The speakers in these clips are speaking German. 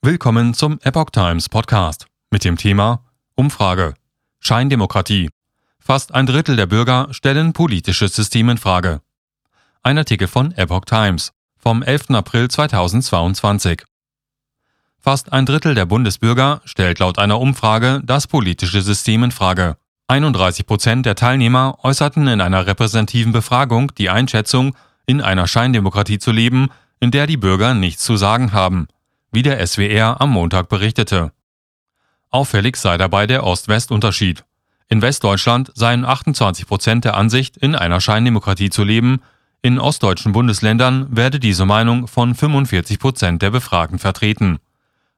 Willkommen zum Epoch Times Podcast mit dem Thema Umfrage Scheindemokratie. Fast ein Drittel der Bürger stellen politisches System in Frage. Ein Artikel von Epoch Times vom 11. April 2022. Fast ein Drittel der Bundesbürger stellt laut einer Umfrage das politische System in Frage. 31 Prozent der Teilnehmer äußerten in einer repräsentativen Befragung die Einschätzung, in einer Scheindemokratie zu leben, in der die Bürger nichts zu sagen haben wie der SWR am Montag berichtete. Auffällig sei dabei der Ost-West-Unterschied. In Westdeutschland seien 28 Prozent der Ansicht, in einer Scheindemokratie zu leben, in ostdeutschen Bundesländern werde diese Meinung von 45 Prozent der Befragten vertreten.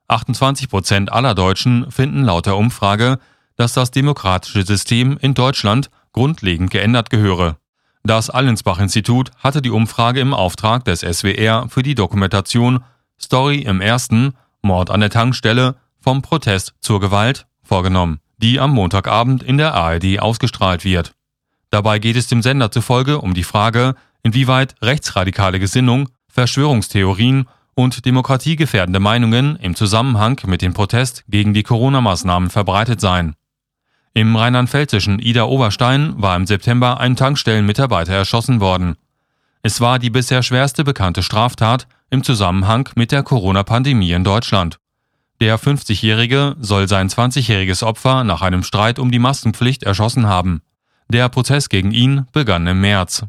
28 Prozent aller Deutschen finden laut der Umfrage, dass das demokratische System in Deutschland grundlegend geändert gehöre. Das Allensbach-Institut hatte die Umfrage im Auftrag des SWR für die Dokumentation Story im ersten, Mord an der Tankstelle, vom Protest zur Gewalt, vorgenommen, die am Montagabend in der ARD ausgestrahlt wird. Dabei geht es dem Sender zufolge um die Frage, inwieweit rechtsradikale Gesinnung, Verschwörungstheorien und demokratiegefährdende Meinungen im Zusammenhang mit dem Protest gegen die Corona-Maßnahmen verbreitet seien. Im rheinland-pfälzischen Ida Oberstein war im September ein Tankstellenmitarbeiter erschossen worden. Es war die bisher schwerste bekannte Straftat im Zusammenhang mit der Corona-Pandemie in Deutschland. Der 50-Jährige soll sein 20-jähriges Opfer nach einem Streit um die Maskenpflicht erschossen haben. Der Prozess gegen ihn begann im März.